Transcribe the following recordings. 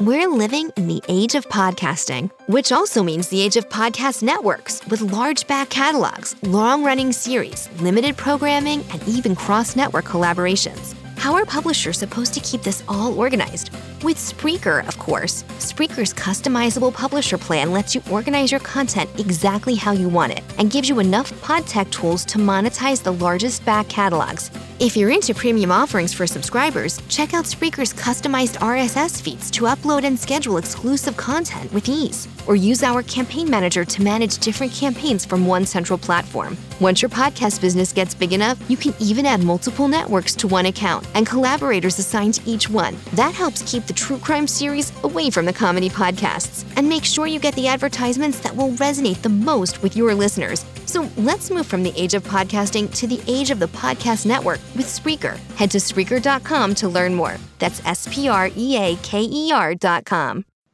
We're living in the age of podcasting, which also means the age of podcast networks with large back catalogs, long running series, limited programming, and even cross network collaborations. How are publishers supposed to keep this all organized? With Spreaker, of course. Spreaker's customizable publisher plan lets you organize your content exactly how you want it and gives you enough pod tech tools to monetize the largest back catalogs. If you're into premium offerings for subscribers, check out Spreaker's customized RSS feeds to upload and schedule exclusive content with ease. Or use our campaign manager to manage different campaigns from one central platform. Once your podcast business gets big enough, you can even add multiple networks to one account and collaborators assigned to each one. That helps keep the true crime series away from the comedy podcasts and make sure you get the advertisements that will resonate the most with your listeners. So let's move from the age of podcasting to the age of the podcast network with Spreaker. Head to Spreaker.com to learn more. That's S P R E A K E R.com.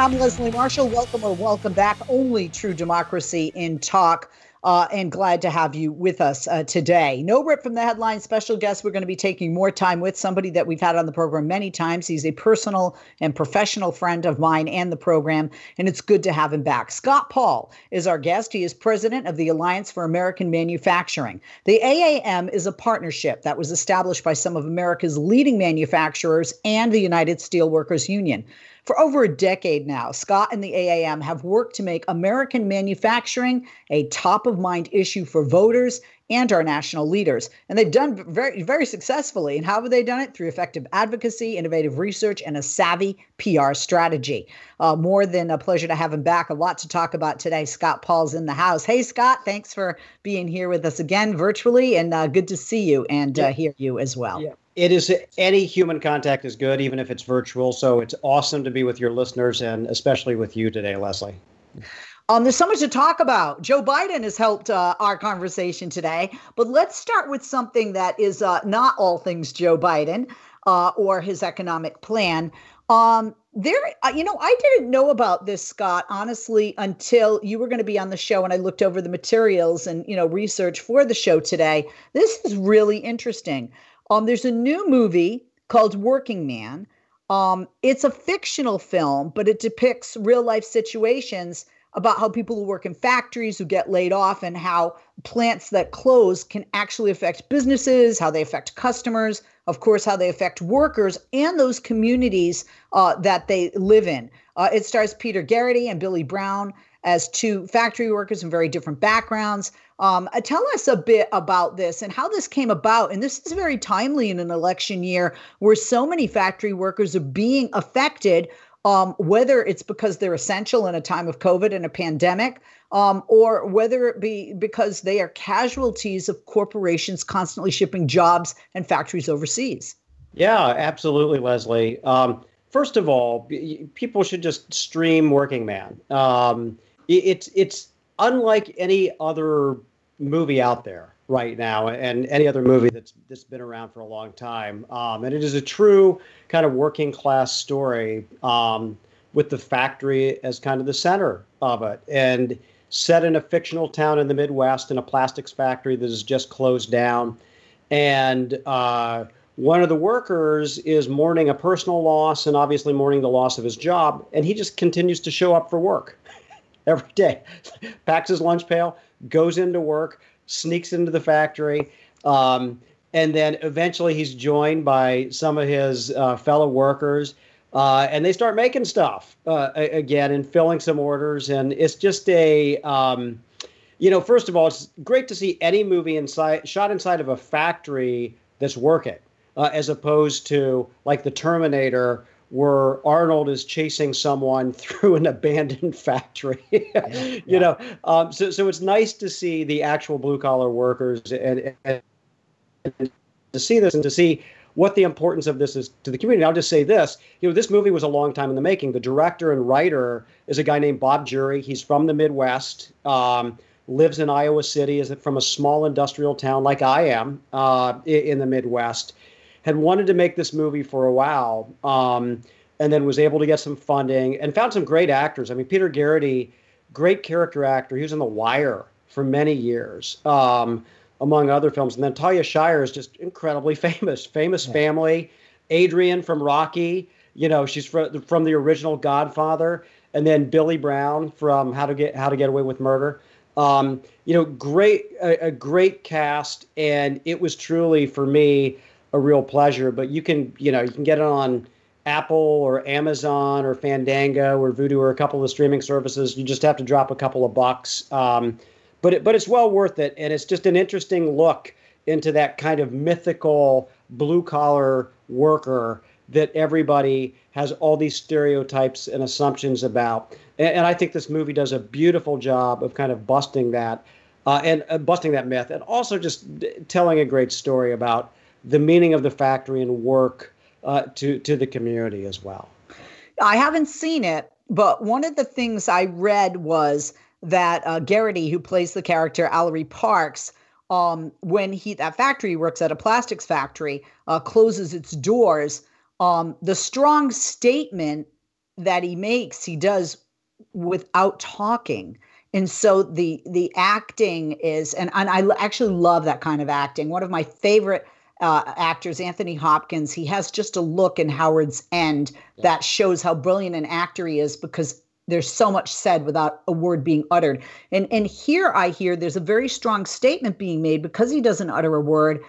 I'm Leslie Marshall. Welcome or welcome back. Only true democracy in talk. Uh, and glad to have you with us uh, today. No rip from the headline. Special guest. We're going to be taking more time with somebody that we've had on the program many times. He's a personal and professional friend of mine and the program, and it's good to have him back. Scott Paul is our guest. He is president of the Alliance for American Manufacturing. The AAM is a partnership that was established by some of America's leading manufacturers and the United Steelworkers Union. For over a decade now, Scott and the AAM have worked to make American manufacturing a top of mind issue for voters and our national leaders. And they've done very, very successfully. And how have they done it? Through effective advocacy, innovative research, and a savvy PR strategy. Uh, more than a pleasure to have him back. A lot to talk about today. Scott Paul's in the house. Hey, Scott, thanks for being here with us again virtually. And uh, good to see you and uh, hear you as well. Yeah it is any human contact is good, even if it's virtual. So it's awesome to be with your listeners and especially with you today, Leslie. Um, there's so much to talk about. Joe Biden has helped uh, our conversation today, but let's start with something that is uh, not all things Joe Biden uh, or his economic plan. Um, there, uh, you know, I didn't know about this, Scott, honestly, until you were going to be on the show and I looked over the materials and, you know, research for the show today. This is really interesting. Um, there's a new movie called Working Man. Um, it's a fictional film, but it depicts real life situations about how people who work in factories who get laid off and how plants that close can actually affect businesses, how they affect customers, of course, how they affect workers and those communities uh, that they live in. Uh, it stars Peter Gerety and Billy Brown as two factory workers in very different backgrounds. Um, uh, tell us a bit about this and how this came about. And this is very timely in an election year where so many factory workers are being affected, um, whether it's because they're essential in a time of COVID and a pandemic, um, or whether it be because they are casualties of corporations constantly shipping jobs and factories overseas. Yeah, absolutely, Leslie. Um, first of all, people should just stream Working Man. Um, it's it's unlike any other movie out there right now and any other movie that's that's been around for a long time. Um, and it is a true kind of working class story um, with the factory as kind of the center of it. And set in a fictional town in the midwest in a plastics factory that has just closed down. And uh, one of the workers is mourning a personal loss and obviously mourning the loss of his job and he just continues to show up for work every day. Packs his lunch pail, goes into work, sneaks into the factory, um, and then eventually he's joined by some of his uh, fellow workers. Uh, and they start making stuff uh, again and filling some orders. And it's just a, um, you know, first of all, it's great to see any movie inside shot inside of a factory that's working, uh, as opposed to like the Terminator where Arnold is chasing someone through an abandoned factory. yeah, you yeah. know, um, so so it's nice to see the actual blue collar workers and, and, and to see this and to see what the importance of this is to the community. I'll just say this: you know, this movie was a long time in the making. The director and writer is a guy named Bob Jury. He's from the Midwest. Um, lives in Iowa City. Is from a small industrial town like I am uh, in the Midwest. Had wanted to make this movie for a while, um, and then was able to get some funding and found some great actors. I mean, Peter Gerety, great character actor. He was in The Wire for many years. Um, among other films. And then Talia Shire is just incredibly famous, famous yeah. family. Adrian from Rocky, you know, she's from, from the original Godfather, and then Billy Brown from How to Get How to Get Away with Murder. Um, you know, great a, a great cast, and it was truly for me a real pleasure. But you can you know you can get it on Apple or Amazon or Fandango or Vudu or a couple of the streaming services. You just have to drop a couple of bucks. Um, but it, but it's well worth it, and it's just an interesting look into that kind of mythical blue collar worker that everybody has all these stereotypes and assumptions about. And, and, I think this movie does a beautiful job of kind of busting that uh, and uh, busting that myth, and also just d- telling a great story about the meaning of the factory and work uh, to to the community as well. I haven't seen it, but one of the things I read was that uh, Gerety, who plays the character Allery Parks, um, when he that factory works at a plastics factory, uh, closes its doors. Um, the strong statement that he makes, he does without talking. And so the the acting is, and, and I actually love that kind of acting. One of my favorite uh, actors, Anthony Hopkins, he has just a look in Howards End yeah. that shows how brilliant an actor he is because there's so much said without a word being uttered. And and here I hear there's a very strong statement being made because he doesn't utter a word.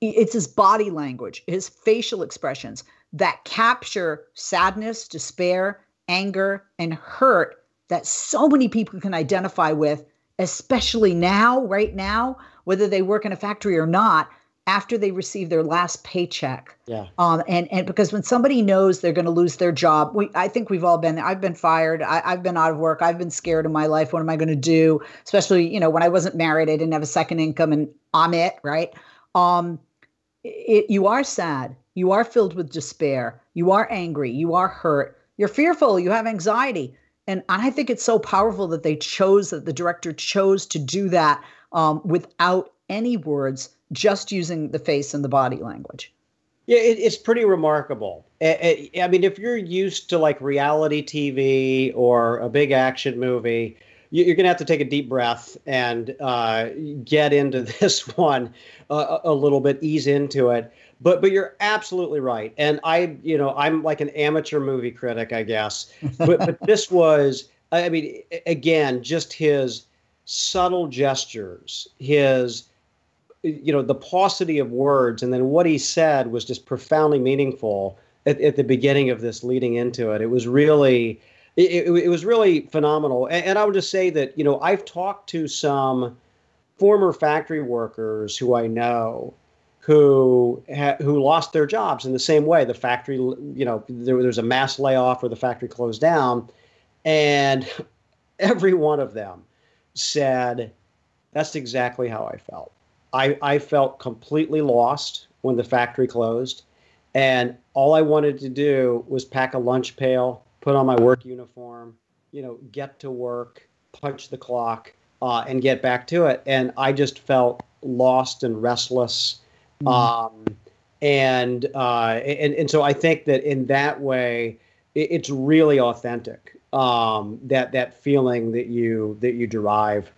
It's his body language, his facial expressions that capture sadness, despair, anger, and hurt that so many people can identify with, especially now, right now, whether they work in a factory or not after they receive their last paycheck. Yeah. Um, and and because when somebody knows they're going to lose their job, we I think we've all been there. I've been fired. I, I've been out of work. I've been scared in my life. What am I going to do? Especially you know when I wasn't married, I didn't have a second income, and I'm it right. Um, it, you are sad. You are filled with despair. You are angry. You are hurt. You're fearful. You have anxiety. And I think it's so powerful that they chose that the director chose to do that um, without any words just using the face and the body language. Yeah, it, it's pretty remarkable. I, I mean, if you're used to like reality TV or a big action movie, you're going to have to take a deep breath and uh, get into this one uh, a little bit, ease into it. But but you're absolutely right, and I you know I'm like an amateur movie critic, I guess. But but this was, I mean, again, just his subtle gestures, his you know the paucity of words and then what he said was just profoundly meaningful at, at the beginning of this leading into it. It was really it, it, was really phenomenal. And, and, i would just say that you know i've talked to some former factory workers who i know who ha, who lost their jobs in the same way. The factory you know there, there was a mass layoff or the factory closed down and every one of them said that's exactly how i felt I, I felt completely lost when the factory closed. And all I wanted to do was pack a lunch pail, put on my work uniform, you know, get to work, punch the clock, uh, and get back to it. And I just felt lost and restless. Mm-hmm. Um, and, uh, and, and so I think that in that way, it, it's really authentic. Um, that, that feeling that you, that you derive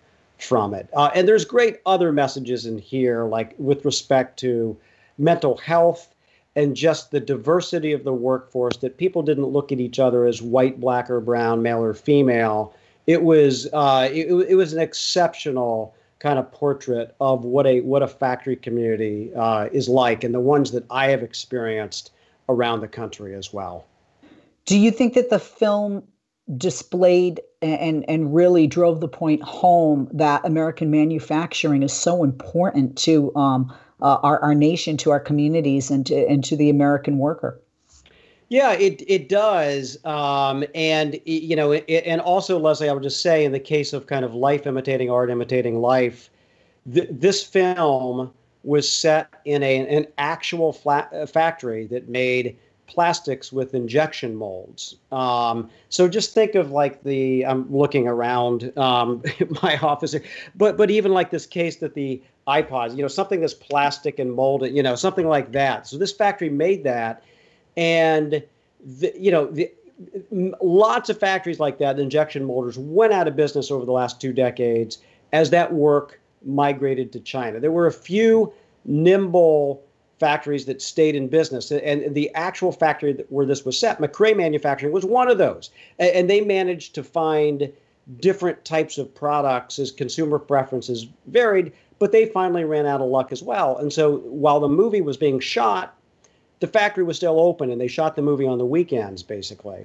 from it. Uh, and there's great other messages in here, like with respect to mental health and just the diversity of the workforce, that people didn't look at each other as white, black, or brown, male or female. It was uh, it, it was an exceptional kind of portrait of what a what a factory community uh, is like, and the ones that I have experienced around the country as well. Do you think that the film displayed and and really drove the point home that American manufacturing is so important to um, uh, our our nation, to our communities, and to and to the American worker. Yeah, it it does, um, and you know, it, and also Leslie, I would just say, in the case of kind of life imitating art, imitating life, th- this film was set in a, an actual flat, uh, factory that made plastics with injection molds. Um, so just think of like the I'm looking around um, my office, but but even like this case that the iPods, you know, something that's plastic and molded, you know, something like that. So this factory made that and the, you know the, lots of factories like that injection molders went out of business over the last two decades as that work migrated to china there were a few nimble factories that stayed in business and the actual factory where this was set mccrea manufacturing was one of those and they managed to find different types of products as consumer preferences varied but they finally ran out of luck as well and so while the movie was being shot the factory was still open and they shot the movie on the weekends basically.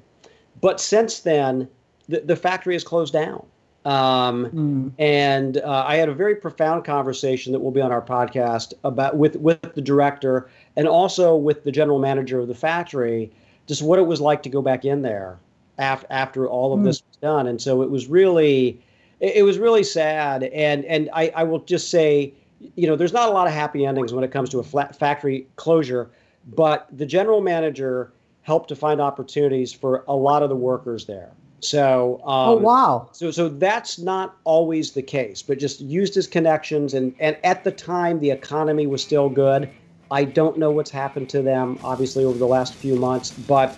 But since then, the, the factory has closed down. Um, mm. And uh, I had a very profound conversation that will be on our podcast about with with the director and also with the general manager of the factory, just what it was like to go back in there after after all of mm. this was done. And so it was really, it, it was really sad. And and I, I will just say, you know, there's not a lot of happy endings when it comes to a flat factory closure but the general manager helped to find opportunities for a lot of the workers there. So, um, oh wow! So, so that's not always the case, but just used his connections, and and at the time the economy was still good. I don't know what's happened to them, obviously over the last few months, but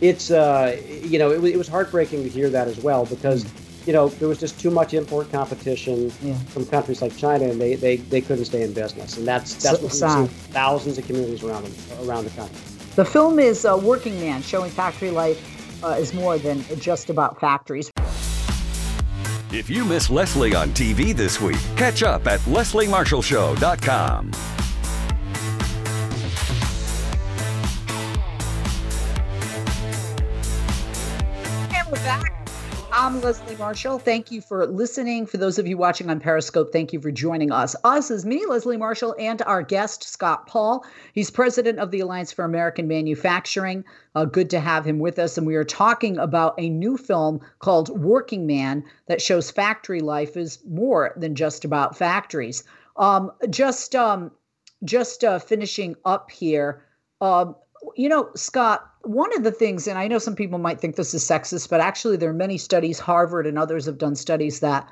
it's uh, you know, it, it was heartbreaking to hear that as well because you know, there was just too much import competition yeah. from countries like China, and they, they, they couldn't stay in business. And that's that's so, what we see thousands of communities around around the country. The film is a Working Man, showing factory life uh, is more than just about factories. If you miss Leslie on TV this week, catch up at lesliemarshallshow.com. I'm Leslie Marshall. Thank you for listening. For those of you watching on Periscope, thank you for joining us. Us is me, Leslie Marshall, and our guest, Scott Paul. He's president of the Alliance for American Manufacturing. Uh, good to have him with us. And we are talking about a new film called Working Man that shows factory life is more than just about factories. Um, just um, just uh, finishing up here. Um, you know, Scott, one of the things, and I know some people might think this is sexist, but actually, there are many studies, Harvard and others have done studies that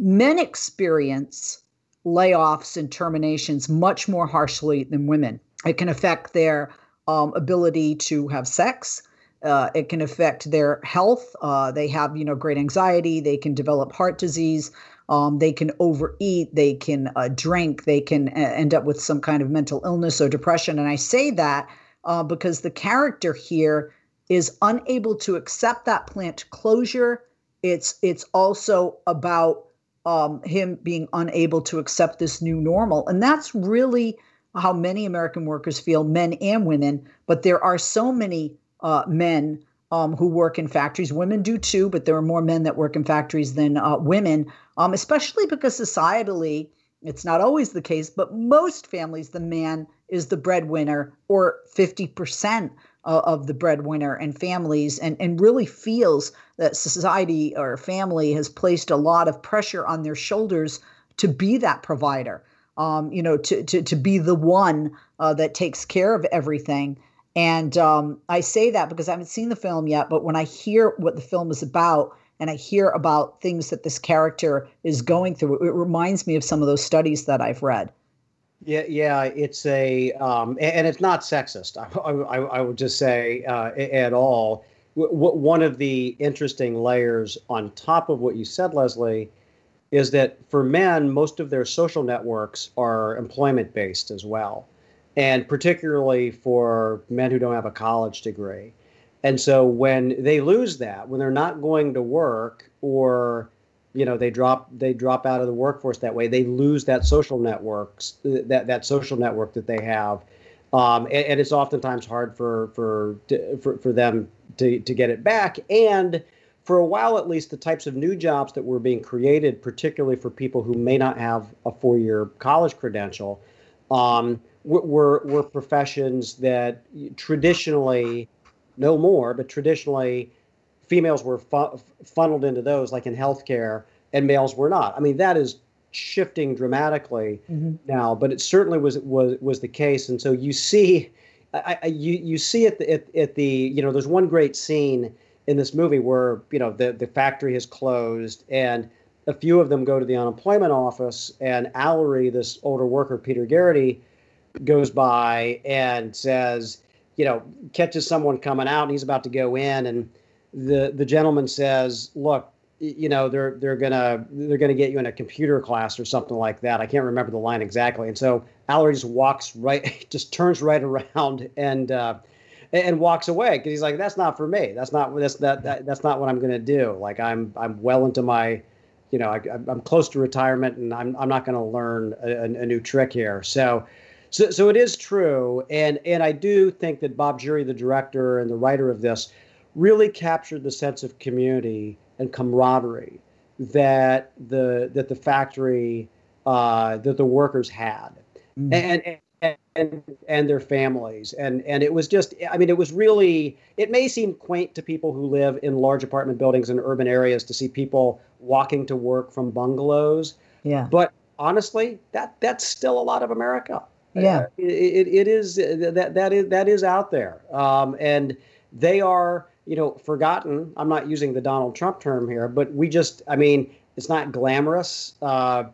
men experience layoffs and terminations much more harshly than women. It can affect their um, ability to have sex. Uh, it can affect their health. Uh, they have, you know, great anxiety. They can develop heart disease. Um, they can overeat. They can uh, drink. They can uh, end up with some kind of mental illness or depression. And I say that uh, because the character here is unable to accept that plant closure. It's it's also about um, him being unable to accept this new normal, and that's really how many American workers feel, men and women. But there are so many uh, men um, who work in factories. Women do too, but there are more men that work in factories than uh, women, um, especially because societally, it's not always the case, but most families, the man is the breadwinner or 50% of the breadwinner and families and, and really feels that society or family has placed a lot of pressure on their shoulders to be that provider um, you know to, to, to be the one uh, that takes care of everything. And um, i say that because i haven't seen the film yet but when i hear what the film is about and i hear about things that this character is going through it reminds me of some of those studies that i've read yeah, yeah, it's a, um, and it's not sexist. I, I, I would just say uh, at all. W- one of the interesting layers on top of what you said, Leslie, is that for men, most of their social networks are employment based as well, and particularly for men who don't have a college degree. And so when they lose that, when they're not going to work or you know they drop they drop out of the workforce that way. They lose that social networks that that social network that they have. Um, and, and, it's oftentimes hard for for for, for them to, to get it back. And for a while at least the types of new jobs that were being created particularly for people who may not have a four-year college credential um, were, were professions that traditionally no more, but traditionally females were fu- funneled into those, like in healthcare, and males were not. I mean, that is shifting dramatically mm-hmm. now, but it certainly was was was the case. And so you see, I, I, you you see at the, at, at the you know, there's one great scene in this movie where you know the the factory has closed and a few of them go to the unemployment office and Allery, this older worker, Peter Gerety, goes by and says, you know, catches someone coming out and he's about to go in and the the gentleman says, "Look, you know, they're they're gonna they're gonna get you in a computer class or something like that." I can't remember the line exactly. And so Allery just walks right, just turns right around and uh, and walks away because he's like, "That's not for me. That's not that's that, that that's not what I'm gonna do. Like I'm I'm well into my." You know, I, I'm close to retirement, and I'm I'm not going to learn a, a new trick here. So, so, so it is true, and and I do think that Bob Jury, the director and the writer of this, really captured the sense of community and camaraderie that the that the factory uh, that the workers had, mm. and, and and and their families, and and it was just I mean it was really it may seem quaint to people who live in large apartment buildings in urban areas to see people walking to work from bungalows, yeah, but honestly that that's still a lot of America. Yeah, uh, it, it, it is that that is that is out there, um, and they are you know, forgotten. I'm not using the Donald Trump term here, but we just, I mean, it's not glamorous. Uh,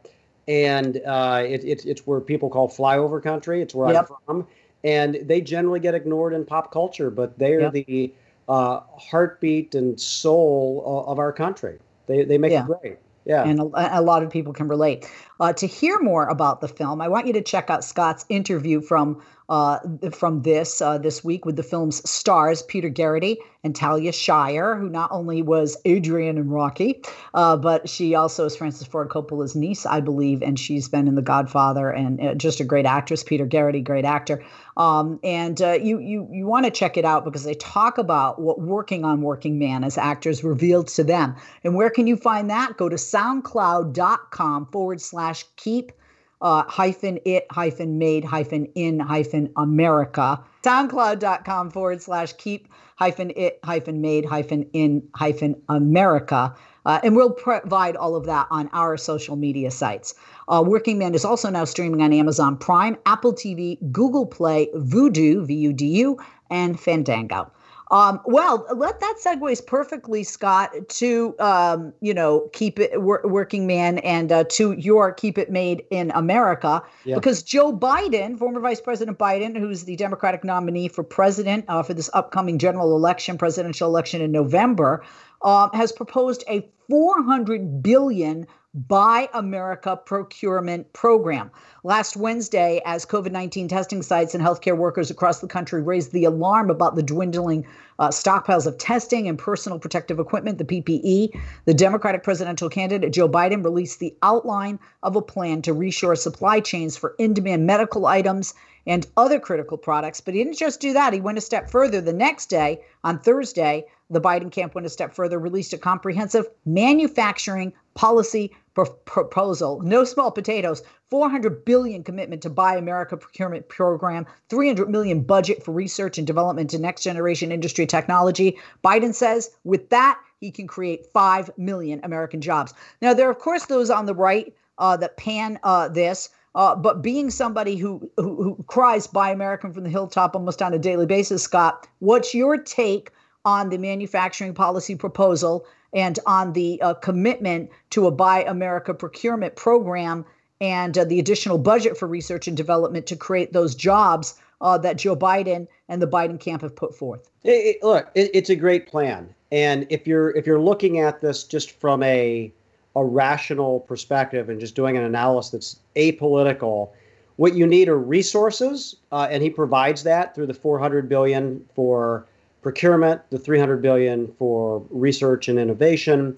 and uh, it, it, it's where people call flyover country. It's where yep. I'm from. And they generally get ignored in pop culture, but they are yep. the uh, heartbeat and soul of our country. They, they make yeah. it great. Yeah. And a, a, lot of people can relate. Uh, to hear more about the film, I want you to check out Scott's interview from uh, from this uh, this week with the film's stars, Peter Gerety and Talia Shire, who not only was Adrian and Rocky, uh, but she also is Francis Ford Coppola's niece, I believe, and she's been in The Godfather and uh, just a great actress. Peter Gerety, great actor. Um, and uh, you you you want to check it out because they talk about what working on Working Man as actors revealed to them. And where can you find that? Go to SoundCloud.com forward slash keep uh, hyphen it hyphen made hyphen in hyphen America. SoundCloud.com forward slash keep hyphen it hyphen made hyphen in hyphen America. Uh, and we'll provide all of that on our social media sites. Uh, Working Man is also now streaming on Amazon Prime, Apple TV, Google Play, Vudu, V U D U, and Fandango. Um, well, let that segues perfectly, Scott, to um, you know keep it wor- working man and uh, to your keep it made in America yeah. because Joe Biden, former Vice President Biden, who's the Democratic nominee for president uh, for this upcoming general election, presidential election in November, uh, has proposed a 400 billion Buy America procurement program. Last Wednesday, as COVID 19 testing sites and healthcare workers across the country raised the alarm about the dwindling uh, stockpiles of testing and personal protective equipment, the PPE, the Democratic presidential candidate Joe Biden released the outline of a plan to reshore supply chains for in demand medical items and other critical products. But he didn't just do that, he went a step further. The next day, on Thursday, the Biden camp went a step further, released a comprehensive manufacturing policy proposal. No small potatoes. 400 billion commitment to Buy America procurement program, 300 million budget for research and development to next generation industry technology. Biden says with that he can create 5 million American jobs. Now there are of course those on the right uh, that pan uh, this uh, but being somebody who, who, who cries "Buy American" from the hilltop almost on a daily basis, Scott, what's your take on the manufacturing policy proposal and on the uh, commitment to a Buy America procurement program and uh, the additional budget for research and development to create those jobs uh, that Joe Biden and the Biden camp have put forth. It, it, look, it, it's a great plan, and if you're if you're looking at this just from a a rational perspective and just doing an analysis that's apolitical, what you need are resources, uh, and he provides that through the 400 billion for procurement, the 300 billion for research and innovation,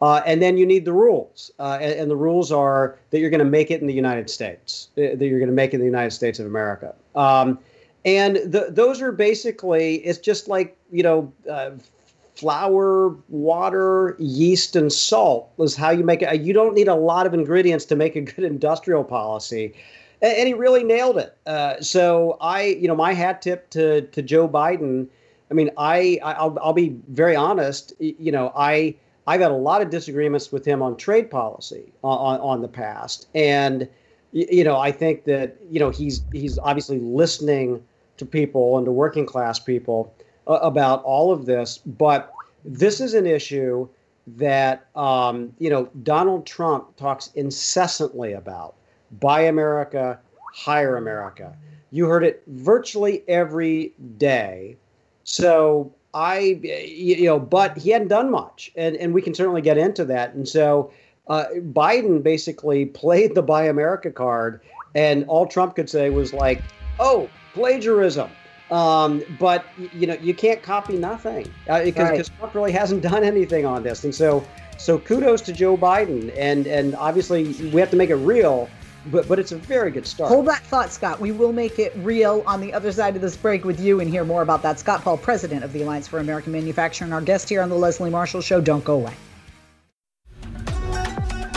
uh, and then you need the rules. Uh, and, and, the rules are that you're going to make it in the United States, uh, that you're going to make it in the United States of America. Um, and the, those are basically, it's just like, you know, uh, flour, water, yeast, and salt is how you make it. You don't need a lot of ingredients to make a good industrial policy. And, he really nailed it. Uh, so I, you know, my hat tip to, to Joe Biden I mean, I I'll, I'll be very honest. You know, I I've had a lot of disagreements with him on trade policy on on the past, and you know, I think that you know he's he's obviously listening to people and to working class people uh, about all of this, but this is an issue that um, you know Donald Trump talks incessantly about. Buy America, hire America. You heard it virtually every day. So I, you know, but he hadn't done much, and and we can certainly get into that. And so uh, Biden basically played the Buy America card, and all Trump could say was like, "Oh, plagiarism." Um, but you know, you can't copy nothing uh, because right. Trump really hasn't done anything on this, and so so kudos to Joe Biden, and and obviously we have to make it real. But, but it's a very good start. Hold that thought, Scott. We will make it real on the other side of this break with you and hear more about that. Scott Paul, president of the Alliance for American Manufacturing, our guest here on the Leslie Marshall Show. Don't go away.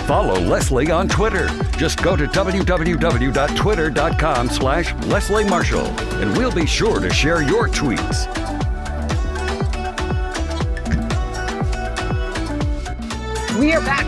Follow Leslie on Twitter. Just go to www.twitter.com slash Leslie Marshall, and we'll be sure to share your tweets. We are back.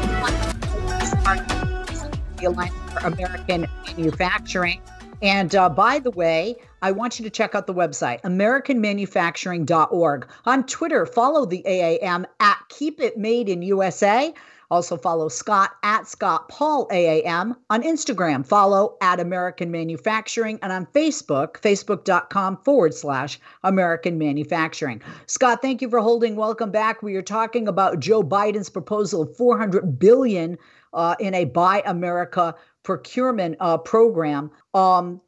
The Alliance for American Manufacturing. And uh, by the way, I want you to check out the website, AmericanManufacturing.org. On Twitter, follow the AAM at Keep It Made in USA. Also follow Scott at Scott Paul AAM. On Instagram, follow at American Manufacturing. And on Facebook, facebook.com forward slash American Manufacturing. Scott, thank you for holding. Welcome back. We are talking about Joe Biden's proposal of 400 billion uh, in a Buy America procurement uh, program. Um,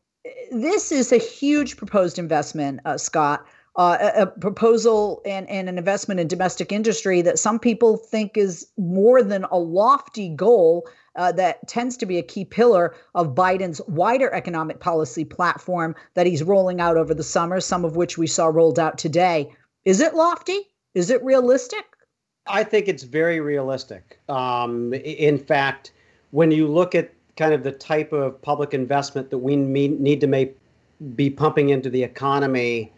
this is a huge proposed investment, uh, Scott uh, a, a, proposal and, and an investment in domestic industry that some people think is more than a lofty goal uh, that tends to be a key pillar of Biden's wider economic policy platform that he's rolling out over the summer, some of which we saw rolled out today. Is it lofty? Is it realistic? I think it's very realistic. Um, in fact, when you look at kind of the type of public investment that we need to make, be pumping into the economy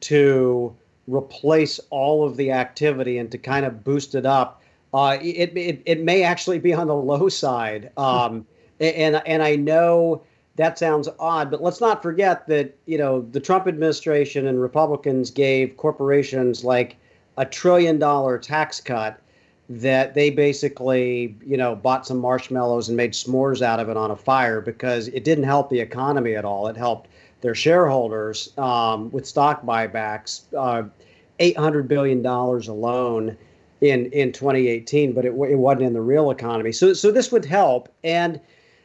to replace all of the activity and to kind of boost it up, uh, it, it, it may actually be on the low side. Um, and, and I know that sounds odd, but let's not forget that, you know, the Trump administration and Republicans gave corporations like a trillion dollar tax cut that they basically, you know, bought some marshmallows and made s'mores out of it on a fire because it didn't help the economy at all. It helped their shareholders um, with stock buybacks, uh, $800 billion alone in, in 2018, but it, it wasn't in the real economy. So, so this would help. And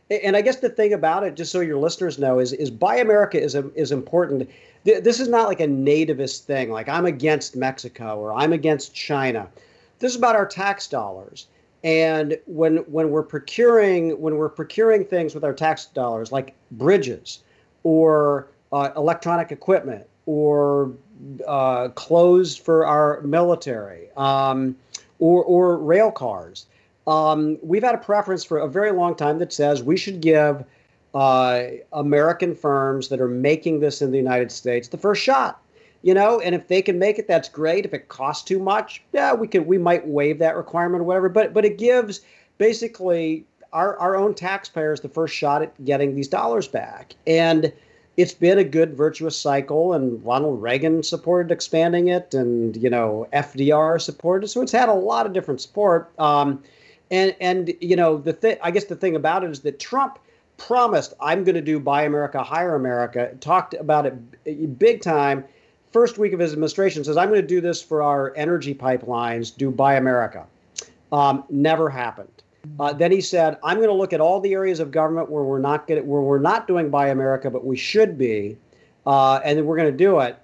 and I guess the thing about it, just so your listeners know, is is Buy America is a, is important. This is not like a nativist thing, like I'm against Mexico or I'm against China. This is about our tax dollars. And when when we're procuring when we're procuring things with our tax dollars, like bridges, or uh, electronic equipment or uh, clothes for our military um, or, or rail cars. Um, we've had a preference for a very long time that says we should give uh, American firms that are making this in the United States the first shot. You know, and if they can make it, that's great. If it costs too much, yeah, we can we might waive that requirement or whatever. But but it gives basically our, our own taxpayers the first shot at getting these dollars back. And it's been a good virtuous cycle, and Ronald Reagan supported expanding it, and you know FDR supported. it. So it's had a lot of different support. Um, and and you know the thing, I guess the thing about it is that Trump promised, "I'm going to do Buy America, Hire America." Talked about it big time. First week of his administration says, "I'm going to do this for our energy pipelines. Do Buy America." Um, never happened. Uh, then he said, "I'm going to look at all the areas of government where we're not getting, where we're not doing Buy America, but we should be, uh, and then we're going to do it."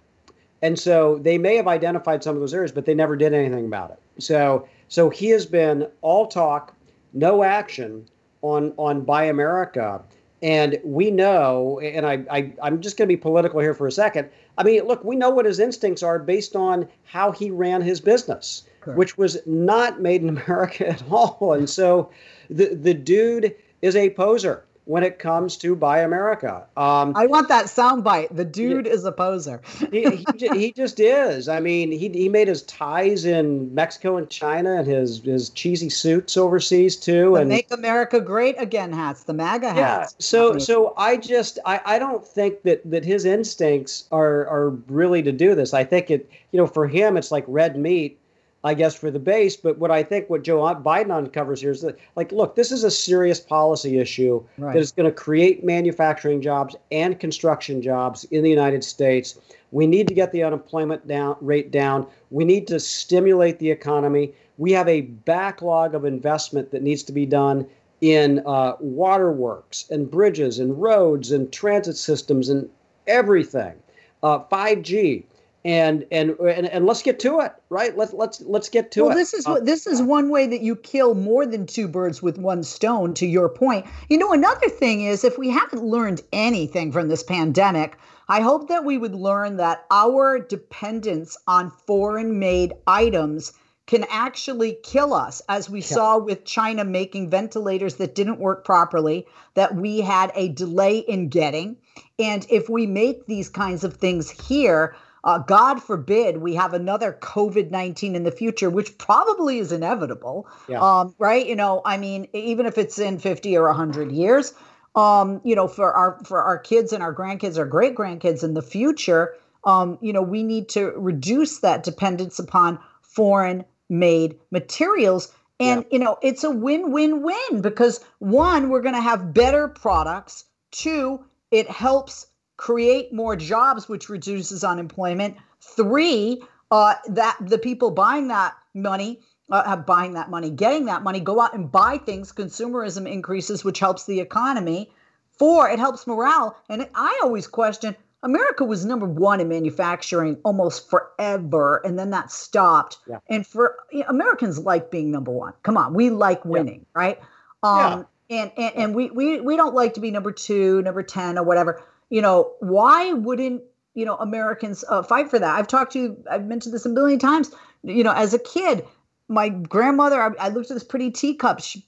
And so they may have identified some of those areas, but they never did anything about it. So, so he has been all talk, no action on on Buy America. And we know, and I, I I'm just going to be political here for a second. I mean, look, we know what his instincts are based on how he ran his business. Correct. which was not made in America at all. And so the the dude is a poser. When it comes to Buy America. Um, I want that soundbite. The dude is a poser. he, he, he, just is. I mean, he, he made his ties in Mexico and China and his, his cheesy suits overseas too. The and Make America Great Again hats, the MAGA hats. Yeah. So so I just I, I don't think that that his instincts are are really to do this. I think it you know for him it's like red meat I guess, for the base. But what I think what Joe Biden uncovers here is that, like, look, this is a serious policy issue right. that is going to create manufacturing jobs and construction jobs in the United States. We need to get the unemployment down, rate down. We need to stimulate the economy. We have a backlog of investment that needs to be done in uh, waterworks and bridges and roads and transit systems and everything. Uh, 5G and and and, and let's get to it right let's let's let's get to well, it well this is uh, this is one way that you kill more than two birds with one stone to your point you know another thing is if we haven't learned anything from this pandemic i hope that we would learn that our dependence on foreign made items can actually kill us, as we yeah. saw with China making ventilators that didn't work properly, that we had a delay in getting. And if we make these kinds of things here, uh, God forbid we have another COVID 19 in the future, which probably is inevitable. Yeah. Um, right. You know, I mean, even if it's in 50 or 100 years, um, you know, for our for our kids and our grandkids, our great grandkids in the future, um, you know, we need to reduce that dependence upon foreign made materials. And, yeah. you know, it's a win win win because one, we're going to have better products. Two, it helps create more jobs, which reduces unemployment. Three, uh, that the people buying that money, uh, buying that money, getting that money, go out and buy things. Consumerism increases, which helps the economy. Four, it helps morale. And I always question America was number one in manufacturing almost forever, and then that stopped. Yeah. And for you know, Americans like being number one. Come on, we like winning, yeah. right? Um, yeah. And, and and we, we we don't like to be number two, number ten, or whatever you know, why wouldn't you know Americans uh, fight for that? I've talked to, I've mentioned this a million times. You know, as a kid, my grandmother, I, I looked at this pretty teacup. She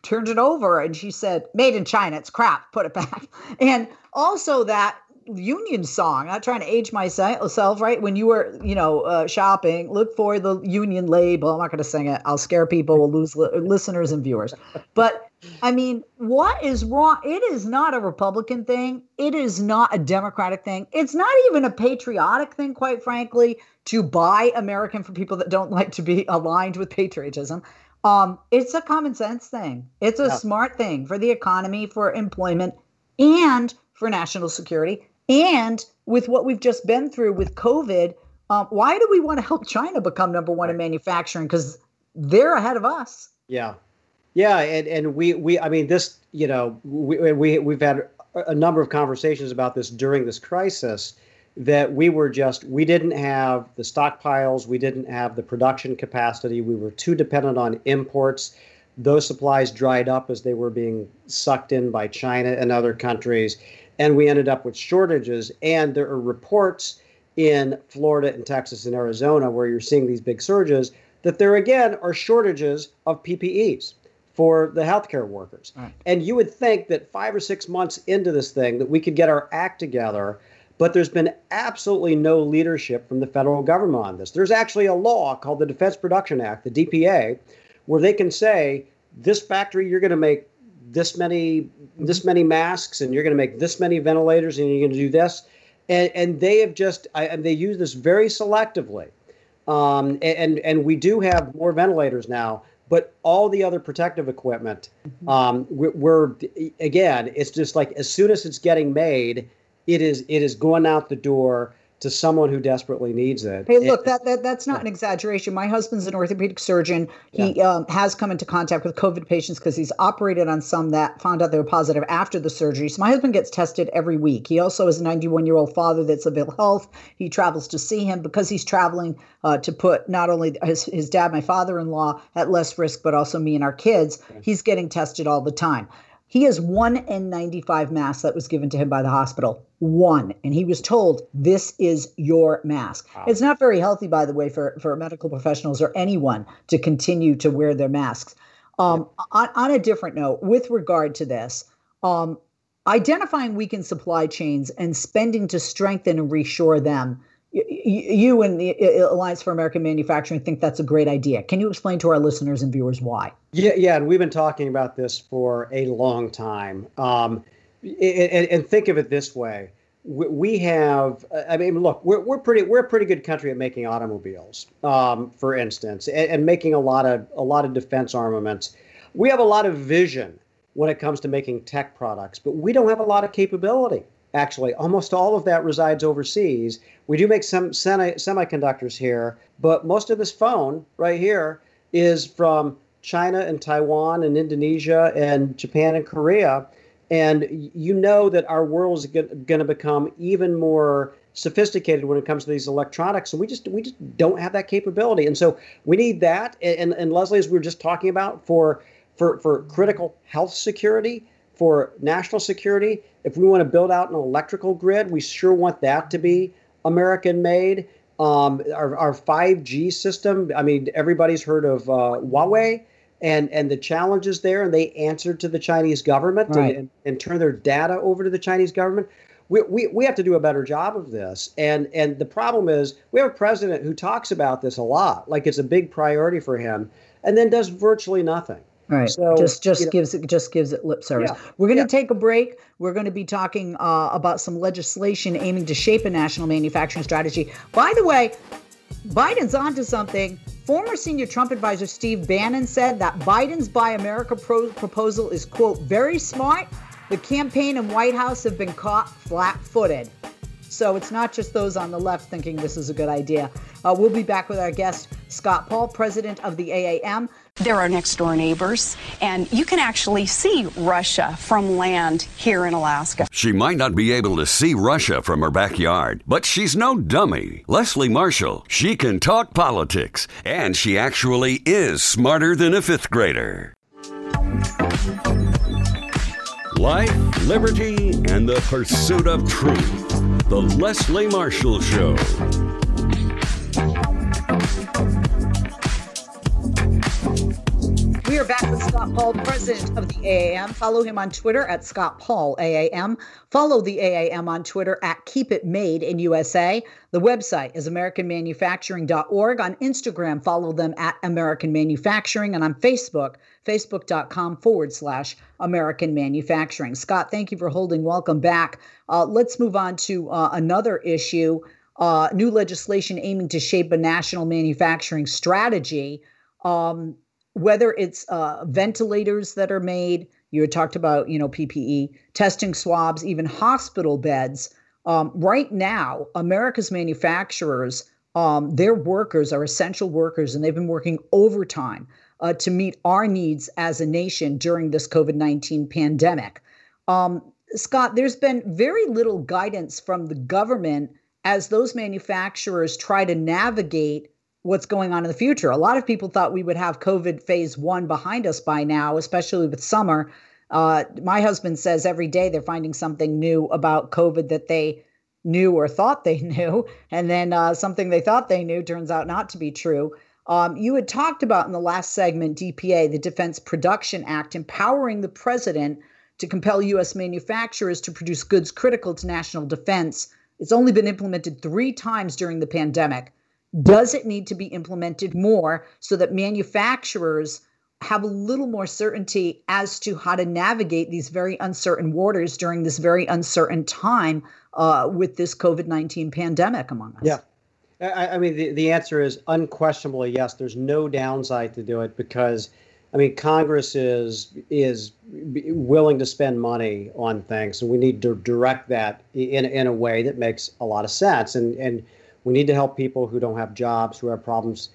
turned it over and she said, "Made in China. It's crap. Put it back." And also that union song. I'm not trying to age myself, right? When you were, you know, uh, shopping, look for the union label. I'm not going to sing it. I'll scare people. We'll lose li- listeners and viewers. But I mean, what is wrong? It is not a Republican thing. It is not a Democratic thing. It's not even a patriotic thing, quite frankly, to buy American for people that don't like to be aligned with patriotism. Um, it's a common sense thing. It's a yeah. smart thing for the economy, for employment, and for national security. And with what we've just been through with COVID, um, why do we want to help China become number one in manufacturing? Because they're ahead of us. Yeah, yeah, and and we we I mean this you know we we we've had a number of conversations about this during this crisis that we were just we didn't have the stockpiles, we didn't have the production capacity, we were too dependent on imports. Those supplies dried up as they were being sucked in by China and other countries, and we ended up with shortages. And there are reports in Florida and Texas and Arizona where you're seeing these big surges that there again are shortages of PPEs for the healthcare workers. Right. And you would think that five or six months into this thing that we could get our act together, but there's been absolutely no leadership from the federal government on this. There's actually a law called the Defense Production Act, the DPA, where they can say this factory you're going to make this many this many masks and you're going to make this many ventilators and you're going to do this and and they have just I, and they use this very selectively um, and and we do have more ventilators now but all the other protective equipment, mm-hmm. um, we're, we're, again, it's just like as soon as it's getting made, it is it is going out the door to someone who desperately needs it. Hey, look, that, that that's not an exaggeration. My husband's an orthopedic surgeon. He yeah. um, has come into contact with COVID patients because he's operated on some that found out they were positive after the surgery. So my husband gets tested every week. He also is a 91 year old father that's of ill health. He travels to see him because he's traveling uh, to put not only his, his dad, my father in law, at less risk, but also me and our kids. He's getting tested all the time. He has one N95 mask that was given to him by the hospital. One. And he was told, this is your mask. Wow. It's not very healthy, by the way, for, for medical professionals or anyone to continue to wear their masks. Um, on, on a different note, with regard to this, um, identifying weakened supply chains and spending to strengthen and reshore them. You and the Alliance for American Manufacturing think that's a great idea. Can you explain to our listeners and viewers why? Yeah, yeah, and we've been talking about this for a long time. Um, and, and think of it this way: we have i mean look we're, we're pretty we're a pretty good country at making automobiles um, for instance and, and, making a lot of a lot of defense armaments. We have a lot of vision when it comes to making tech products but we don't have a lot of capability actually. Almost all of that resides overseas. We do make some semi semiconductors here but most of this phone right here is from china and taiwan and indonesia and japan and korea and you know that our world is going to become even more sophisticated when it comes to these electronics and we just we just don't have that capability. And so we need that and and leslie as we were just talking about for for for critical health security for national security if we want to build out an electrical grid we sure want that to be american made um, our, our 5g system i mean everybody's heard of uh, huawei and and the challenges there, and they answered to the Chinese government right. and, and turn their data over to the Chinese government. We, we, we have to do a better job of this. And and the problem is we have a president who talks about this a lot, like it's a big priority for him, and then does virtually nothing. Right. So just just you know, gives it just gives it lip service. Yeah. We're going to yeah. take a break. We're going to be talking uh, about some legislation aiming to shape a national manufacturing strategy. By the way, Biden's onto something. Former senior Trump advisor Steve Bannon said that Biden's Buy America pro- proposal is, quote, very smart. The campaign and White House have been caught flat footed. So it's not just those on the left thinking this is a good idea. Uh, we'll be back with our guest, Scott Paul, president of the AAM. They're our next door neighbors, and you can actually see Russia from land here in Alaska. She might not be able to see Russia from her backyard, but she's no dummy. Leslie Marshall, she can talk politics, and she actually is smarter than a fifth grader. Life, liberty, and the pursuit of truth. The Leslie Marshall Show. Scott Paul, president of the AAM. Follow him on Twitter at Scott Paul AAM. Follow the AAM on Twitter at Keep It Made in USA. The website is AmericanManufacturing.org. On Instagram, follow them at American Manufacturing. And on Facebook, Facebook.com forward slash American Manufacturing. Scott, thank you for holding. Welcome back. Uh, let's move on to uh, another issue. Uh, new legislation aiming to shape a national manufacturing strategy. Um, whether it's uh, ventilators that are made, you had talked about, you know, PPE, testing swabs, even hospital beds. Um, right now, America's manufacturers, um, their workers are essential workers, and they've been working overtime uh, to meet our needs as a nation during this COVID 19 pandemic. Um, Scott, there's been very little guidance from the government as those manufacturers try to navigate what's going on in the future. A lot of people thought we would have COVID phase one behind us by now, especially with summer. Uh, my husband says every day they're finding something new about COVID that they knew or thought they knew, and then uh, something they thought they knew turns out not to be true. Um, you had talked about in the last segment, DPA, the Defense Production Act, empowering the president to compel U.S. manufacturers to produce goods critical to national defense. It's only been implemented three times during the pandemic. Does it need to be implemented more so that manufacturers have a little more certainty as to how to navigate these very uncertain waters during this very uncertain time uh, with this COVID 19 pandemic among us? Yeah. I, I, mean, the, the answer is unquestionably yes. There's no downside to do it because, I mean, Congress is is willing to spend money on things, and we need to direct that in in a way that makes a lot of sense. And and we need to help people who don't have jobs, who have problems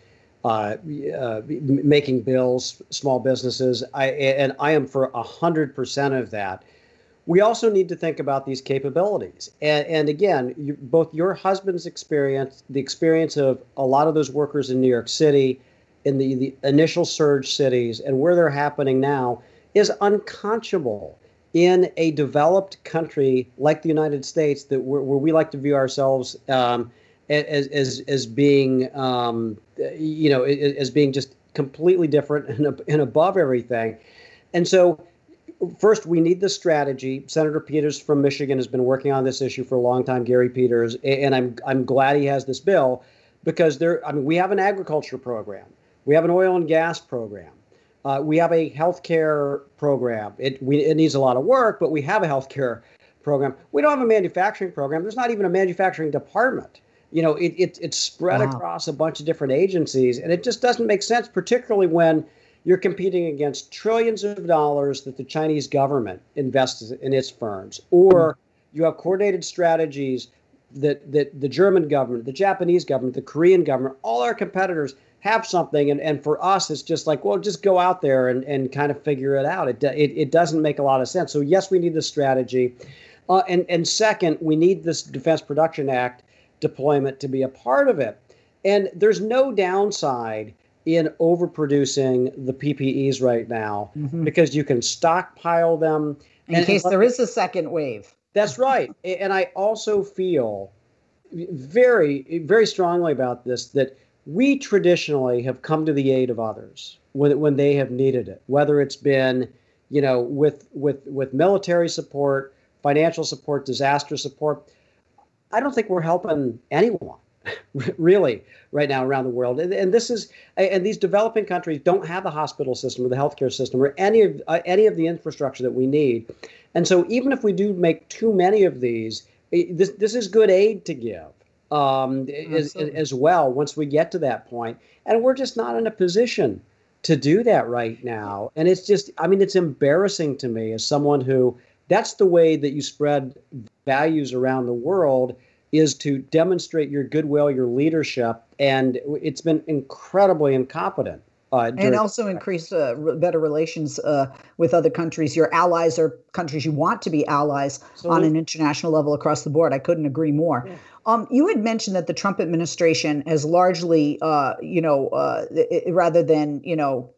uh, uh, making bills, small businesses. I, and I am for 100% of that. We also need to think about these capabilities. And, and again, you, both your husband's experience, the experience of a lot of those workers in New York City, in the, the initial surge cities, and where they're happening now is unconscionable in a developed country like the United States, that where, we like to view ourselves um, as as as being um, you know as being just completely different and, and above everything and so first, we need the strategy. Senator Peters from Michigan has been working on this issue for a long time. Gary Peters, and I'm I'm glad he has this bill because there. I mean, we have an agriculture program, we have an oil and gas program, uh, we have a healthcare program. It we it needs a lot of work, but we have a healthcare program. We don't have a manufacturing program. There's not even a manufacturing department. You know, it, it it's spread wow. across a bunch of different agencies, and it just doesn't make sense, particularly when you're competing against trillions of dollars that the Chinese government invests in its firms, or you have coordinated strategies that, that the German government, the Japanese government, the Korean government, all our competitors have something. And, and for us, it's just like, well, just go out there and, and kind of figure it out. It, it, it doesn't make a lot of sense. So, yes, we need the strategy. Uh, and, and second, we need this Defense Production Act deployment to be a part of it. And there's no downside in overproducing the PPEs right now mm-hmm. because you can stockpile them in and, case there is a second wave. That's right. and I also feel very, very strongly about this that we traditionally have come to the aid of others when, when they have needed it, whether it's been, you know, with with with military support, financial support, disaster support. I don't think we're helping anyone really right now around the world. And, and, this is and these developing countries don't have the hospital system or the healthcare system or any of uh, any of the infrastructure that we need. And so even if we do make too many of these this this is good aid to give um, as, as well once we get to that point. And we're just not in a position to do that right now. And it's just i mean it's embarrassing to me as someone who that's the way that you spread values around the world is to demonstrate your goodwill, your leadership, and it's been incredibly incompetent. Uh, and also increase uh, better relations uh, with other countries, your allies or countries you want to be allies on an international level across the board. I couldn't agree more. Yeah. Um, you had mentioned that the Trump administration has largely, uh, you know, uh, it, rather than you know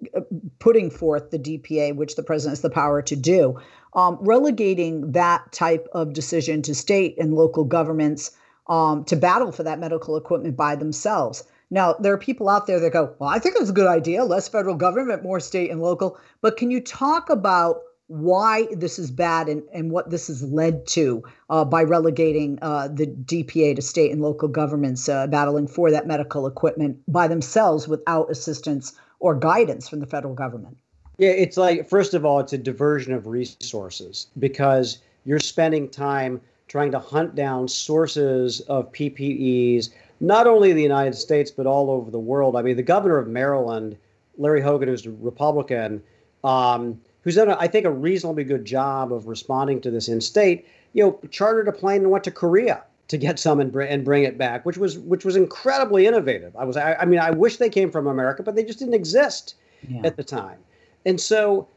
putting forth the DPA, which the president has the power to do, um, relegating that type of decision to state and local governments um, to battle for that medical equipment by themselves. Now, there are people out there that go, Well, I think was a good idea, less federal government, more state and local. But can you talk about why this is bad and, and what this has led to uh, by relegating uh, the DPA to state and local governments uh, battling for that medical equipment by themselves without assistance or guidance from the federal government? Yeah, it's like, first of all, it's a diversion of resources because you're spending time trying to hunt down sources of PPEs, not only in the United States, but all over the world. I mean, the governor of Maryland, Larry Hogan, who's a Republican, um, who's done, I think, a reasonably good job of responding to this in state, you know, chartered a plane and went to Korea to get some and, br- and bring it back, which was which was incredibly innovative. I was, I, I mean, I wish they came from America, but they just didn't exist yeah. at the time. And so,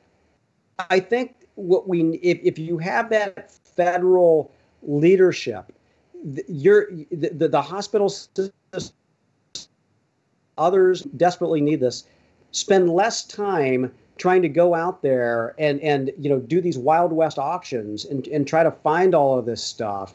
I think what we, if, if you have that federal leadership. You're, the, the hospital others desperately need this. Spend less time trying to go out there and and you know do these wild west auctions and, and try to find all of this stuff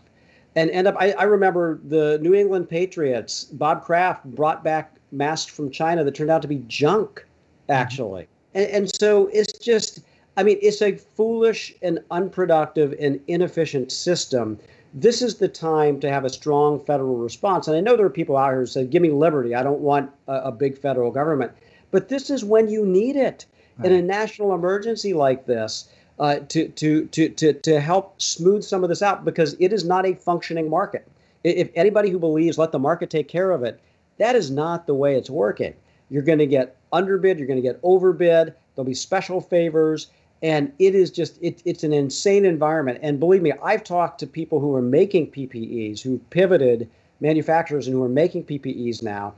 and end up I, I remember the new england patriots bob kraft brought back masks from china that turned out to be junk actually and, and so it's just I mean, it's a foolish and unproductive and inefficient system. This is the time to have a strong federal response. And I know there are people out here who say, give me liberty. I don't want a, a big federal government. But this is when you need it right. in a national emergency like this. Uh, to, to, to, to, to help smooth some of this out because it is not a functioning market. If anybody who believes let the market take care of it, that is not the way it's working. You're going to get underbid, you're going to get overbid, there'll be special favors, and it is just it, it's an insane environment. And believe me i've talked to people who are making ppes who pivoted manufacturers and who are making ppes now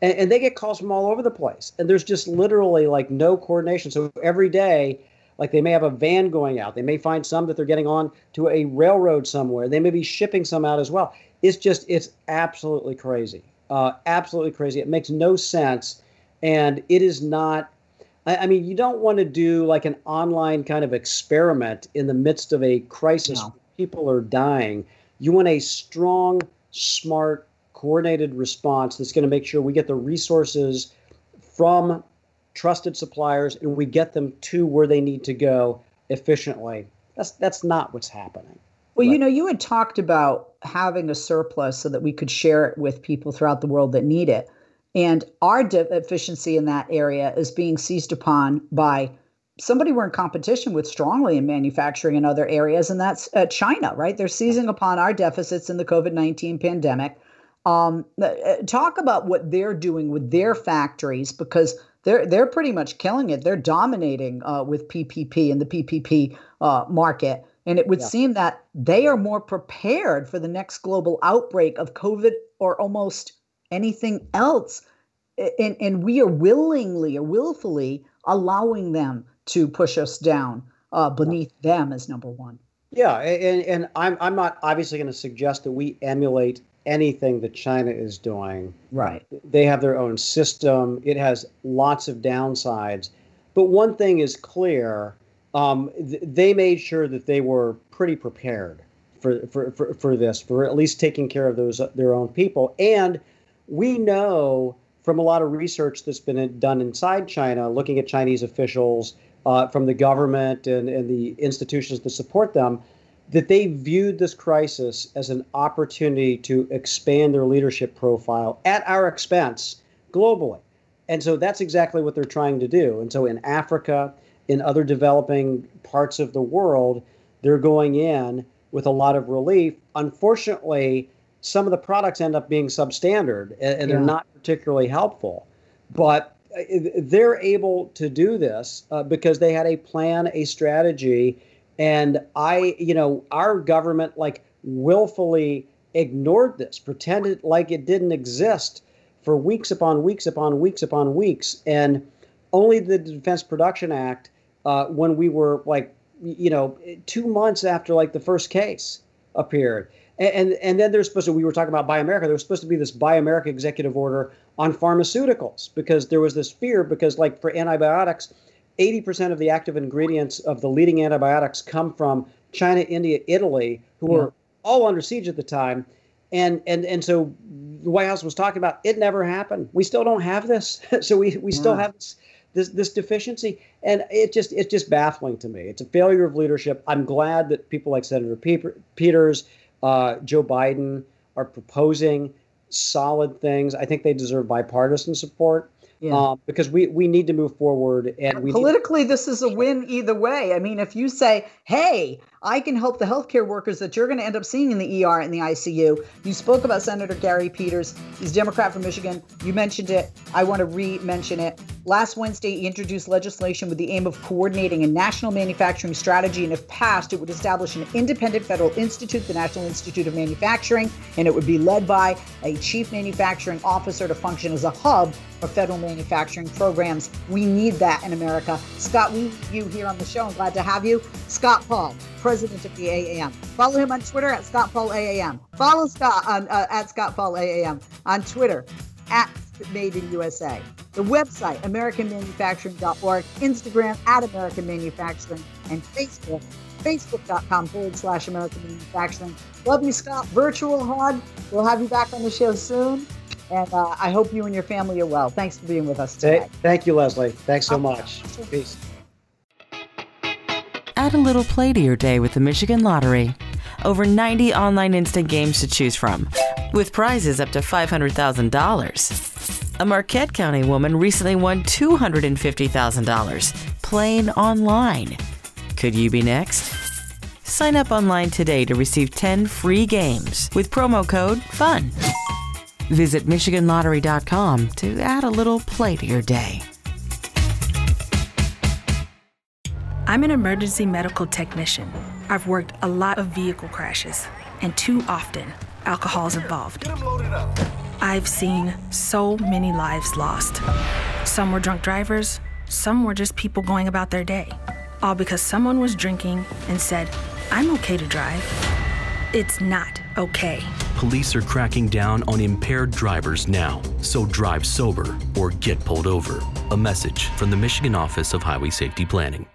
and, and, they get calls from all over the place and there's just literally like no coordination. So every day like they may have a van going out they may find some that they're getting on to a railroad somewhere they may be shipping some out as well. It's just it's absolutely crazy. Uh, absolutely crazy. It makes no sense and it is not I, I mean, you don't want to do like an online kind of experiment in the midst of a crisis. No. People are dying. You want a strong, smart, coordinated response that's going to make sure we get the resources from trusted suppliers and we get them to where they need to go efficiently. That's that's not what's happening. Well, you know, you had talked about having a surplus so that we could share it with people throughout the world that need it. And our deficiency in that area is being seized upon by somebody we're in competition with strongly in manufacturing and other areas, and that's uh, China, right? They're seizing upon our deficits in the COVID 19 pandemic. Um, uh, talk about what they're doing with their factories because they're they're pretty much killing it. They're dominating uh, with PPP and the PPP uh, market. And it would yeah. seem that they are more prepared for the next global outbreak of COVID or almost anything else. And, and we are willingly or willfully allowing them to push us down uh, beneath them as number one. Yeah, and, and I'm, I'm not obviously going to suggest that we emulate anything that China is doing. Right. They have their own system, it has lots of downsides. But one thing is clear um, th- they made sure that they were pretty prepared for, for, for, for this, for at least taking care of those their own people. And we know from a lot of research that's been done inside China, looking at Chinese officials uh, from the government and, and the institutions that support them, that they viewed this crisis as an opportunity to expand their leadership profile at our expense globally. And so that's exactly what they're trying to do. And so in Africa, in other developing parts of the world, they're going in with a lot of relief. Unfortunately, some of the products end up being substandard and, and yeah. they're not particularly helpful. But uh, they're able to do this uh, because they had a plan, a strategy, and I, you know, our government like willfully ignored this, pretended like it didn't exist for weeks upon weeks upon weeks upon weeks, and only the Defense Production Act uh, when we were like, you know, two months after like the first case appeared. And, and, then there's supposed to, we were talking about Buy America, there was supposed to be this Buy America executive order on pharmaceuticals because there was this fear because like for antibiotics, 80% of the active ingredients of the leading antibiotics come from China, India, Italy, who yeah. were mm-hmm. all under siege at the time. And, and, and so the White House was talking about it never happened. We still don't have this. so we, we still mm. have this this this deficiency and it just it's just baffling to me it's a failure of leadership i'm glad that people like senator peters uh, joe biden are proposing solid things i think they deserve bipartisan support yeah. Um, because we, we need to move forward and we politically this is a win either way i mean if you say hey I can help the healthcare workers that you're going to end up seeing in the ER and the ICU. You spoke about Senator Gary Peters. He's Democrat from Michigan. You mentioned it. I want to re mention it. Last Wednesday, he introduced legislation with the aim of coordinating a national manufacturing strategy. And if passed, it would establish an independent federal institute, the National Institute of Manufacturing, and it would be led by a chief manufacturing officer to function as a hub for federal manufacturing programs. We need that in America. Scott, we you here on the show. I'm glad to have you. Scott Paul, president of the AAM. Follow him on Twitter at Scott Paul AAM. Follow Scott on uh, at Scott Paul AAM on Twitter at Made in USA. The website AmericanManufacturing.org, Instagram at American Manufacturing, and Facebook facebook.com forward slash American Manufacturing. Love you, Scott. Virtual hug. We'll have you back on the show soon. And uh, I hope you and your family are well. Thanks for being with us today. Thank you, Leslie. Thanks so much. Peace. Add a little play to your day with the Michigan Lottery. Over 90 online instant games to choose from, with prizes up to $500,000. A Marquette County woman recently won $250,000 playing online. Could you be next? Sign up online today to receive 10 free games with promo code FUN. Visit MichiganLottery.com to add a little play to your day. I'm an emergency medical technician. I've worked a lot of vehicle crashes, and too often, alcohol is involved. I've seen so many lives lost. Some were drunk drivers, some were just people going about their day, all because someone was drinking and said, I'm okay to drive. It's not okay. Police are cracking down on impaired drivers now, so drive sober or get pulled over. A message from the Michigan Office of Highway Safety Planning.